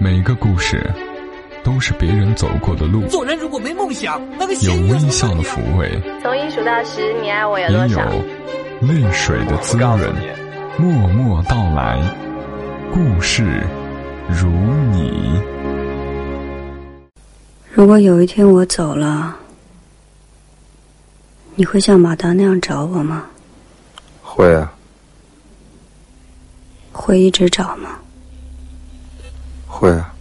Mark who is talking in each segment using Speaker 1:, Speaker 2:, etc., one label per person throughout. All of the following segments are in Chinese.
Speaker 1: 每个故事都是别人走过的路，
Speaker 2: 做人如果没梦想，那个
Speaker 1: 有微笑的抚慰，
Speaker 3: 从一数到十，你爱我有多
Speaker 1: 也？有泪水的滋润。默默到来，故事如你。
Speaker 4: 如果有一天我走了，你会像马达那样找我吗？
Speaker 5: 会啊，
Speaker 4: 会一直找吗？
Speaker 5: 会啊，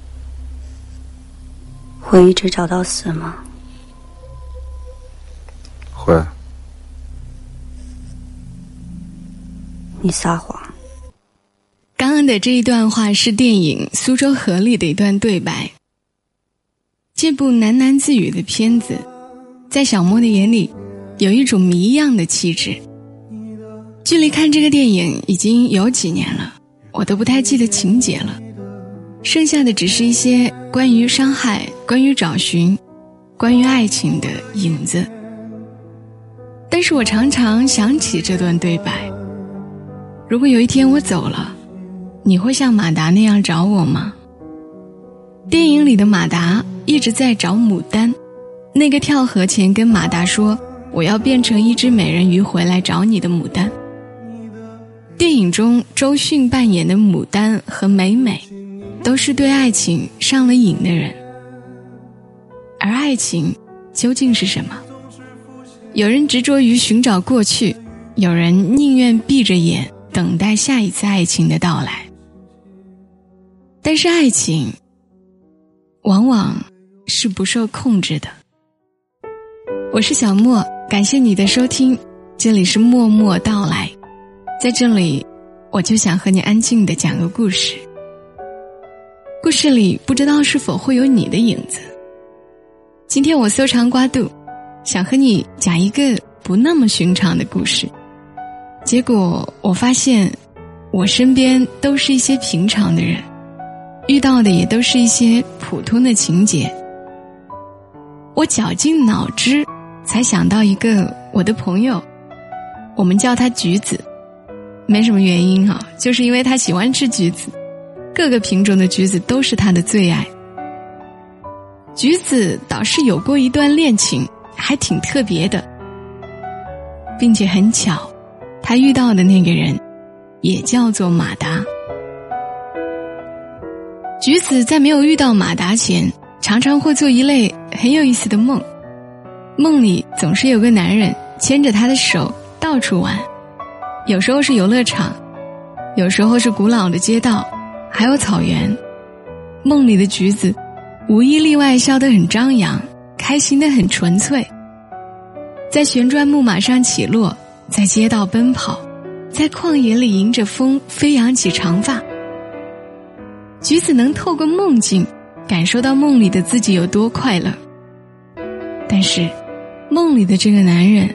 Speaker 4: 会一直找到死吗？
Speaker 5: 会。
Speaker 4: 你撒谎。
Speaker 6: 刚刚的这一段话是电影《苏州河》里的一段对白。这部喃喃自语的片子，在小莫的眼里，有一种谜一样的气质。距离看这个电影已经有几年了，我都不太记得情节了，剩下的只是一些关于伤害、关于找寻、关于爱情的影子。但是我常常想起这段对白。如果有一天我走了，你会像马达那样找我吗？电影里的马达一直在找牡丹，那个跳河前跟马达说“我要变成一只美人鱼回来找你的牡丹”。电影中周迅扮演的牡丹和美美，都是对爱情上了瘾的人。而爱情究竟是什么？有人执着于寻找过去，有人宁愿闭着眼。等待下一次爱情的到来，但是爱情往往是不受控制的。我是小莫，感谢你的收听，这里是默默到来，在这里我就想和你安静的讲个故事。故事里不知道是否会有你的影子。今天我搜肠刮肚，想和你讲一个不那么寻常的故事。结果我发现，我身边都是一些平常的人，遇到的也都是一些普通的情节。我绞尽脑汁，才想到一个我的朋友，我们叫他橘子，没什么原因哈，就是因为他喜欢吃橘子，各个品种的橘子都是他的最爱。橘子倒是有过一段恋情，还挺特别的，并且很巧。他遇到的那个人，也叫做马达。橘子在没有遇到马达前，常常会做一类很有意思的梦，梦里总是有个男人牵着她的手到处玩，有时候是游乐场，有时候是古老的街道，还有草原。梦里的橘子，无一例外笑得很张扬，开心的很纯粹，在旋转木马上起落。在街道奔跑，在旷野里迎着风飞扬起长发。橘子能透过梦境感受到梦里的自己有多快乐，但是梦里的这个男人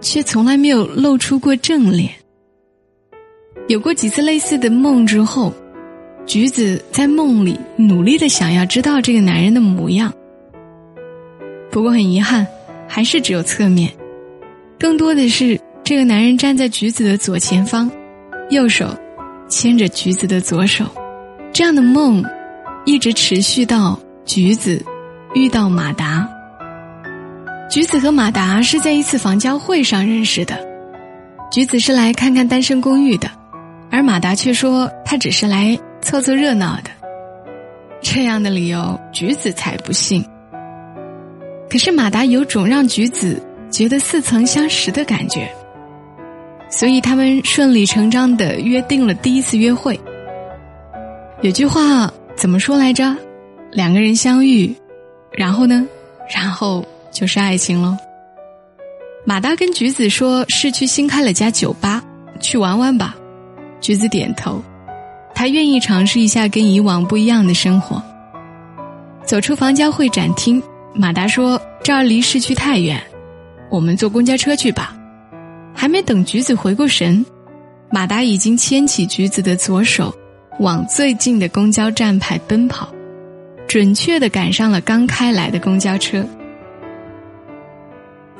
Speaker 6: 却从来没有露出过正脸。有过几次类似的梦之后，橘子在梦里努力的想要知道这个男人的模样，不过很遗憾，还是只有侧面，更多的是。这个男人站在橘子的左前方，右手牵着橘子的左手，这样的梦一直持续到橘子遇到马达。橘子和马达是在一次房交会上认识的，橘子是来看看单身公寓的，而马达却说他只是来凑凑热闹的。这样的理由，橘子才不信。可是马达有种让橘子觉得似曾相识的感觉。所以他们顺理成章的约定了第一次约会。有句话怎么说来着？两个人相遇，然后呢？然后就是爱情喽。马达跟橘子说：“市区新开了家酒吧，去玩玩吧。”橘子点头，他愿意尝试一下跟以往不一样的生活。走出房交会展厅，马达说：“这儿离市区太远，我们坐公交车去吧。”还没等橘子回过神，马达已经牵起橘子的左手，往最近的公交站牌奔跑，准确的赶上了刚开来的公交车。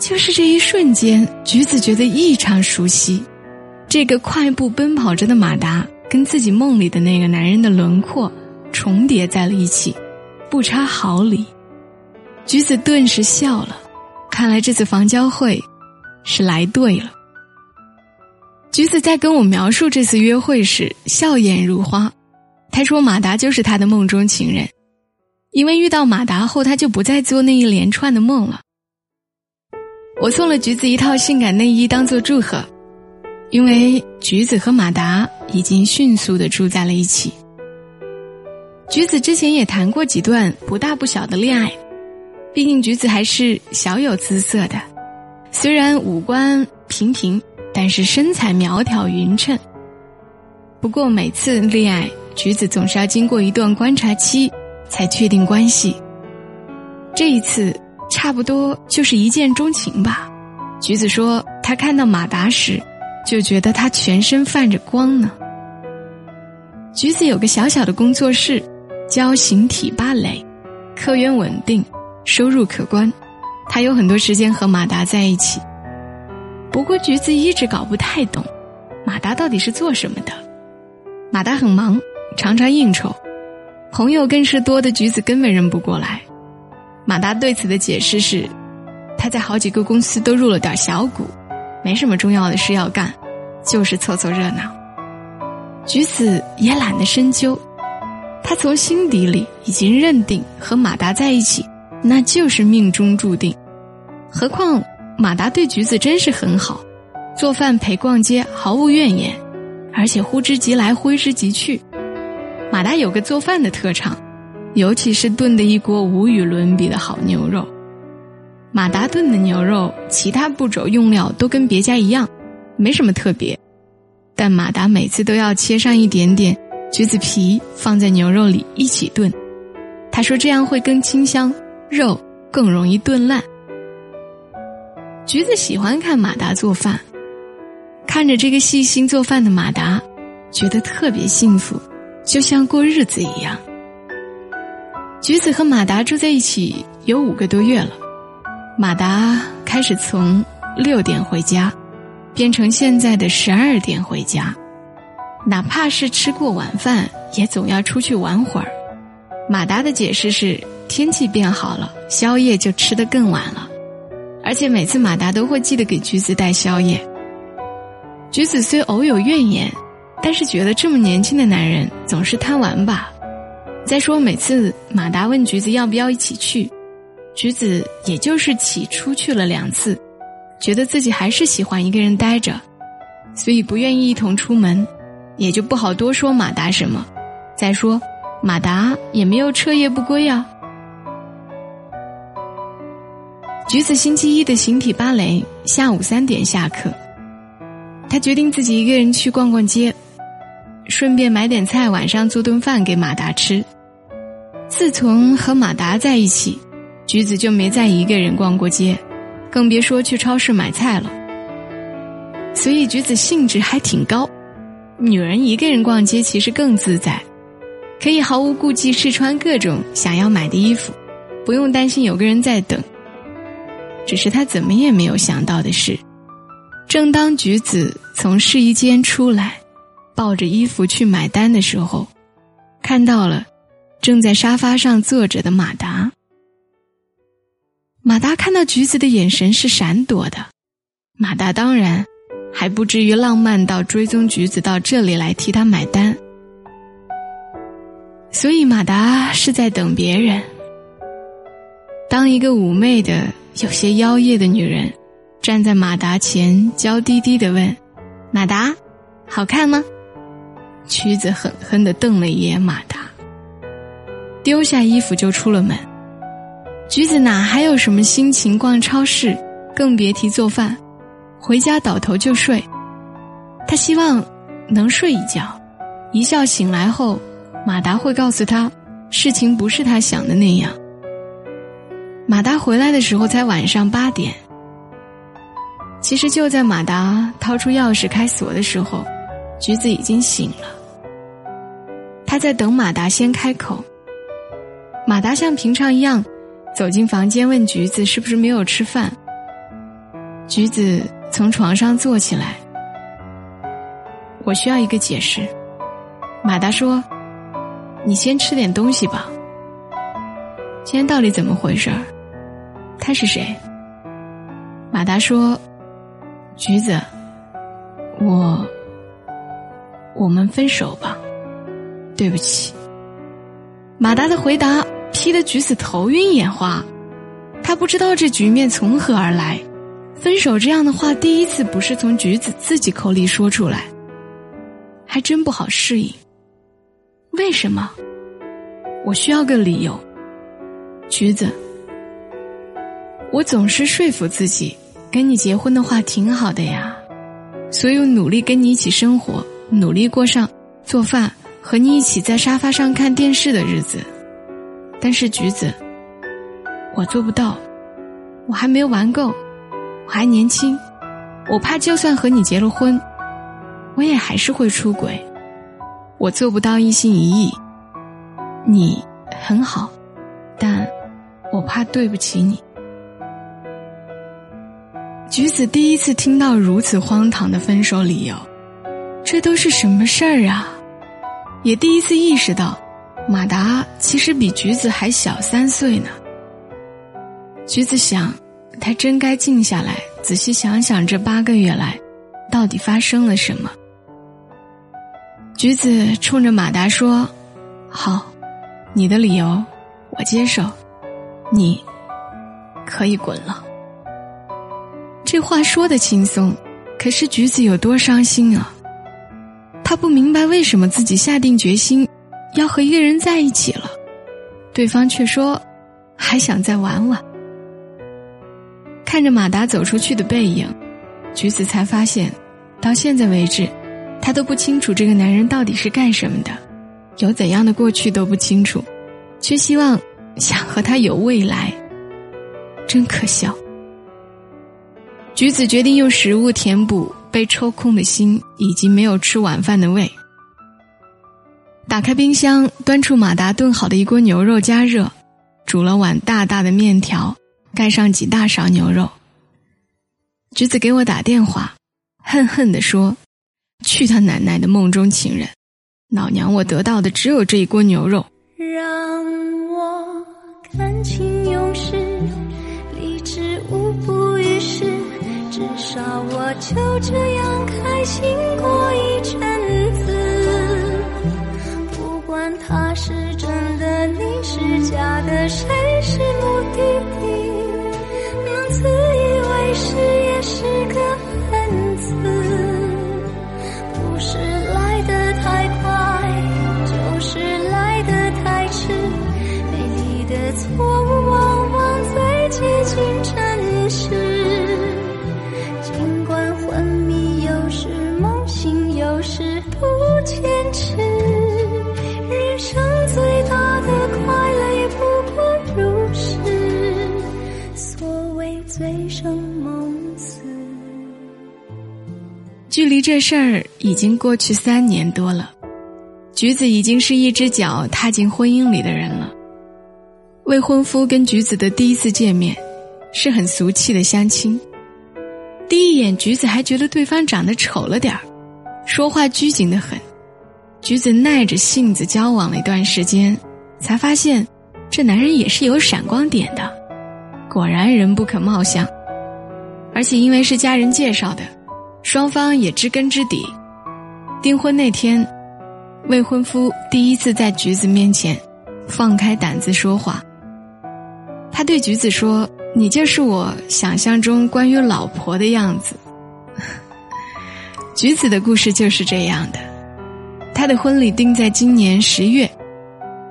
Speaker 6: 就是这一瞬间，橘子觉得异常熟悉，这个快步奔跑着的马达，跟自己梦里的那个男人的轮廓重叠在了一起，不差毫厘。橘子顿时笑了，看来这次房交会是来对了。橘子在跟我描述这次约会时，笑靥如花。他说：“马达就是他的梦中情人，因为遇到马达后，他就不再做那一连串的梦了。”我送了橘子一套性感内衣当做祝贺，因为橘子和马达已经迅速的住在了一起。橘子之前也谈过几段不大不小的恋爱，毕竟橘子还是小有姿色的，虽然五官平平，但是身材苗条匀称。不过每次恋爱，橘子总是要经过一段观察期，才确定关系。这一次。差不多就是一见钟情吧。橘子说，他看到马达时，就觉得他全身泛着光呢。橘子有个小小的工作室，教形体芭蕾，客源稳定，收入可观。他有很多时间和马达在一起。不过橘子一直搞不太懂，马达到底是做什么的。马达很忙，常常应酬，朋友更是多的橘子根本认不过来。马达对此的解释是，他在好几个公司都入了点小股，没什么重要的事要干，就是凑凑热闹。橘子也懒得深究，他从心底里已经认定和马达在一起，那就是命中注定。何况马达对橘子真是很好，做饭陪逛街毫无怨言，而且呼之即来挥之即去。马达有个做饭的特长。尤其是炖的一锅无与伦比的好牛肉，马达炖的牛肉，其他步骤用料都跟别家一样，没什么特别，但马达每次都要切上一点点橘子皮放在牛肉里一起炖，他说这样会更清香，肉更容易炖烂。橘子喜欢看马达做饭，看着这个细心做饭的马达，觉得特别幸福，就像过日子一样。橘子和马达住在一起有五个多月了，马达开始从六点回家，变成现在的十二点回家，哪怕是吃过晚饭，也总要出去玩会儿。马达的解释是天气变好了，宵夜就吃得更晚了，而且每次马达都会记得给橘子带宵夜。橘子虽偶有怨言，但是觉得这么年轻的男人总是贪玩吧。再说，每次马达问橘子要不要一起去，橘子也就是起出去了两次，觉得自己还是喜欢一个人待着，所以不愿意一同出门，也就不好多说马达什么。再说，马达也没有彻夜不归啊。橘子星期一的形体芭蕾下午三点下课，他决定自己一个人去逛逛街，顺便买点菜，晚上做顿饭给马达吃。自从和马达在一起，橘子就没再一个人逛过街，更别说去超市买菜了。所以橘子兴致还挺高。女人一个人逛街其实更自在，可以毫无顾忌试穿各种想要买的衣服，不用担心有个人在等。只是她怎么也没有想到的是，正当橘子从试衣间出来，抱着衣服去买单的时候，看到了。正在沙发上坐着的马达，马达看到橘子的眼神是闪躲的，马达当然还不至于浪漫到追踪橘子到这里来替他买单，所以马达是在等别人。当一个妩媚的、有些妖艳的女人站在马达前，娇滴滴的问：“马达，好看吗？”橘子狠狠的瞪了一眼马达。丢下衣服就出了门，橘子哪还有什么心情逛超市，更别提做饭。回家倒头就睡，他希望能睡一觉，一觉醒来后，马达会告诉他，事情不是他想的那样。马达回来的时候才晚上八点。其实就在马达掏出钥匙开锁的时候，橘子已经醒了。他在等马达先开口。马达像平常一样走进房间，问橘子是不是没有吃饭。橘子从床上坐起来，我需要一个解释。马达说：“你先吃点东西吧。今天到底怎么回事儿？他是谁？马达说：“橘子，我，我们分手吧。对不起。”马达的回答劈得橘子头晕眼花，他不知道这局面从何而来。分手这样的话，第一次不是从橘子自己口里说出来，还真不好适应。为什么？我需要个理由。橘子，我总是说服自己，跟你结婚的话挺好的呀，所以我努力跟你一起生活，努力过上做饭和你一起在沙发上看电视的日子。但是橘子，我做不到，我还没玩够。我还年轻，我怕就算和你结了婚，我也还是会出轨。我做不到一心一意。你很好，但我怕对不起你。橘子第一次听到如此荒唐的分手理由，这都是什么事儿啊？也第一次意识到，马达其实比橘子还小三岁呢。橘子想。他真该静下来，仔细想想这八个月来，到底发生了什么。橘子冲着马达说：“好，你的理由我接受，你可以滚了。”这话说的轻松，可是橘子有多伤心啊！他不明白为什么自己下定决心要和一个人在一起了，对方却说还想再玩玩。看着马达走出去的背影，橘子才发现，到现在为止，他都不清楚这个男人到底是干什么的，有怎样的过去都不清楚，却希望想和他有未来，真可笑。橘子决定用食物填补被抽空的心以及没有吃晚饭的胃。打开冰箱，端出马达炖好的一锅牛肉加热，煮了碗大大的面条。盖上几大勺牛肉。橘子给我打电话，恨恨地说：“去他奶奶的梦中情人！老娘我得到的只有这一锅牛肉。”
Speaker 7: 让我感情用事，理智无补，至少我就这样开心过一阵子。不管他是真的，你是假的，谁是目的地？
Speaker 6: 这事儿已经过去三年多了，橘子已经是一只脚踏进婚姻里的人了。未婚夫跟橘子的第一次见面，是很俗气的相亲。第一眼，橘子还觉得对方长得丑了点儿，说话拘谨的很。橘子耐着性子交往了一段时间，才发现，这男人也是有闪光点的。果然人不可貌相，而且因为是家人介绍的，双方也知根知底。订婚那天，未婚夫第一次在橘子面前放开胆子说话。他对橘子说：“你就是我想象中关于老婆的样子。”橘子的故事就是这样的，他的婚礼定在今年十月，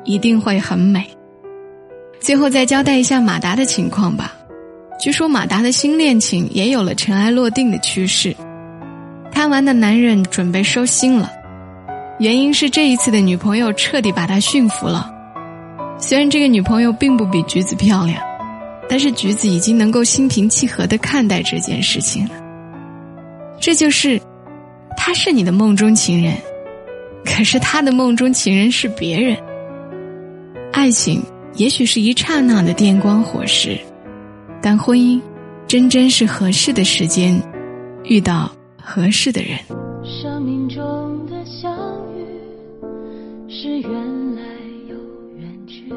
Speaker 6: 一定会很美。最后再交代一下马达的情况吧。据说马达的新恋情也有了尘埃落定的趋势，贪玩的男人准备收心了，原因是这一次的女朋友彻底把他驯服了。虽然这个女朋友并不比橘子漂亮，但是橘子已经能够心平气和的看待这件事情了。这就是，他是你的梦中情人，可是他的梦中情人是别人。爱情。也许是一刹那的电光火石，但婚姻，真真是合适的时间，遇到合适的人。
Speaker 7: 生命中的相遇是缘来又缘去，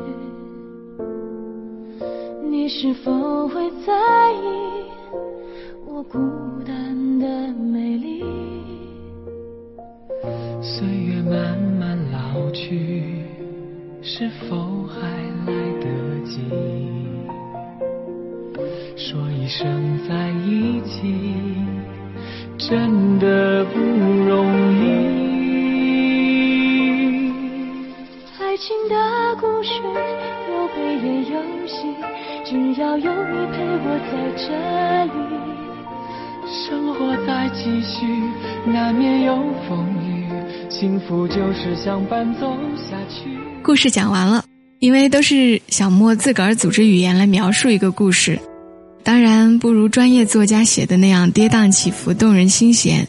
Speaker 7: 你是否会在意我孤单的美丽？
Speaker 8: 岁月慢慢老去，是否还来得及说一声再一起？真的不容易。
Speaker 7: 爱情的故事有悲也有喜，只要有你陪我在这里。
Speaker 8: 生活在继续，难免有风雨，幸福就是相伴走下去。
Speaker 6: 故事讲完了，因为都是小莫自个儿组织语言来描述一个故事，当然不如专业作家写的那样跌宕起伏、动人心弦，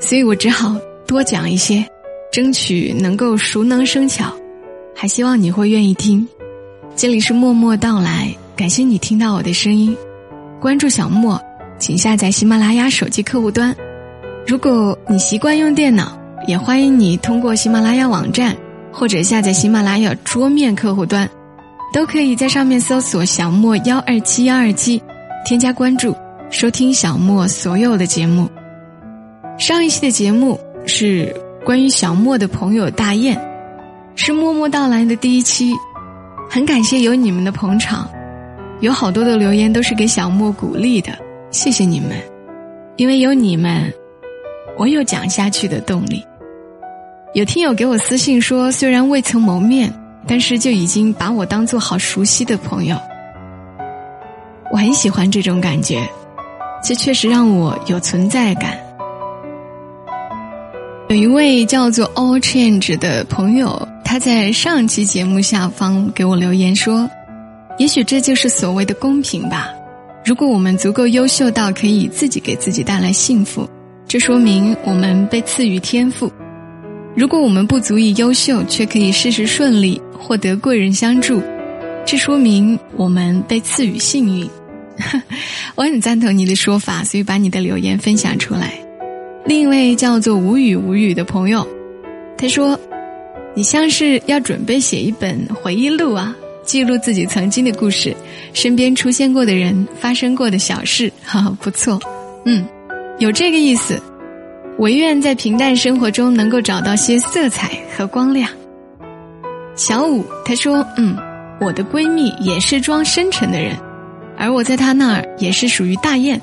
Speaker 6: 所以我只好多讲一些，争取能够熟能生巧，还希望你会愿意听。这里是默默到来，感谢你听到我的声音，关注小莫。请下载喜马拉雅手机客户端。如果你习惯用电脑，也欢迎你通过喜马拉雅网站或者下载喜马拉雅桌面客户端，都可以在上面搜索“小莫幺二七幺二七”，添加关注，收听小莫所有的节目。上一期的节目是关于小莫的朋友大雁，是默默到来的第一期，很感谢有你们的捧场，有好多的留言都是给小莫鼓励的。谢谢你们，因为有你们，我有讲下去的动力。有听友给我私信说，虽然未曾谋面，但是就已经把我当做好熟悉的朋友。我很喜欢这种感觉，这确实让我有存在感。有一位叫做 All Change 的朋友，他在上期节目下方给我留言说：“也许这就是所谓的公平吧。”如果我们足够优秀到可以自己给自己带来幸福，这说明我们被赐予天赋；如果我们不足以优秀，却可以事事顺利，获得贵人相助，这说明我们被赐予幸运。我很赞同你的说法，所以把你的留言分享出来。另一位叫做无语无语的朋友，他说：“你像是要准备写一本回忆录啊。”记录自己曾经的故事，身边出现过的人，发生过的小事，哈，不错，嗯，有这个意思。唯愿在平淡生活中能够找到些色彩和光亮。小五他说：“嗯，我的闺蜜也是装深沉的人，而我在她那儿也是属于大雁。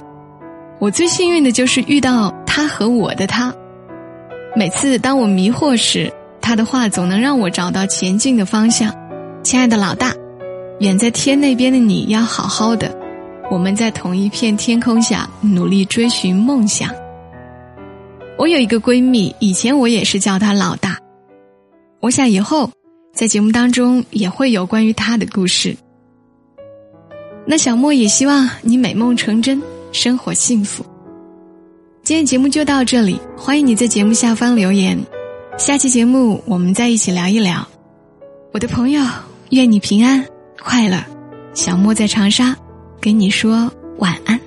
Speaker 6: 我最幸运的就是遇到她和我的她。每次当我迷惑时，她的话总能让我找到前进的方向。”亲爱的老大，远在天那边的你要好好的。我们在同一片天空下努力追寻梦想。我有一个闺蜜，以前我也是叫她老大。我想以后在节目当中也会有关于他的故事。那小莫也希望你美梦成真，生活幸福。今天节目就到这里，欢迎你在节目下方留言。下期节目我们再一起聊一聊，我的朋友。愿你平安快乐，小莫在长沙，跟你说晚安。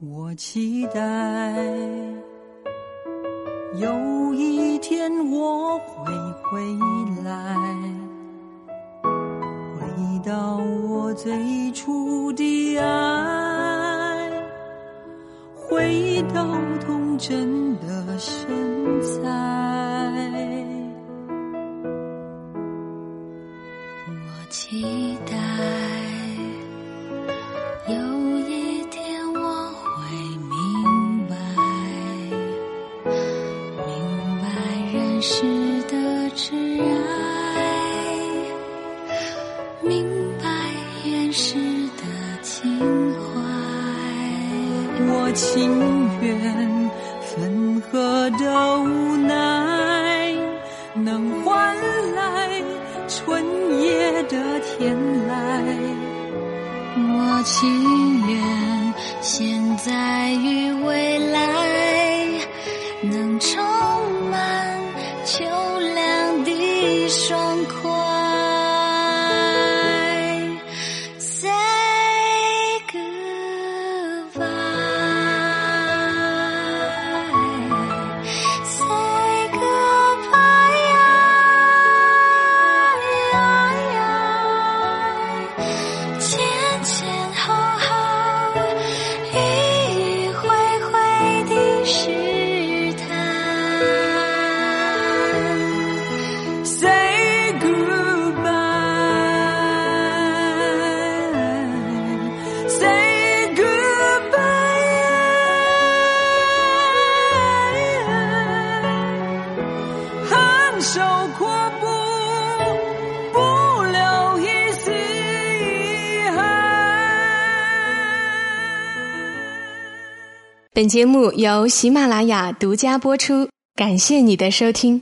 Speaker 9: 我期待有一天我会回来，回到我最初的爱，回到童真的
Speaker 7: 现在。何的
Speaker 9: 无奈，能换来春。夜的天籁，
Speaker 7: 我情愿现在与未
Speaker 6: 本节目由喜马拉雅独家播出，感谢你的收听。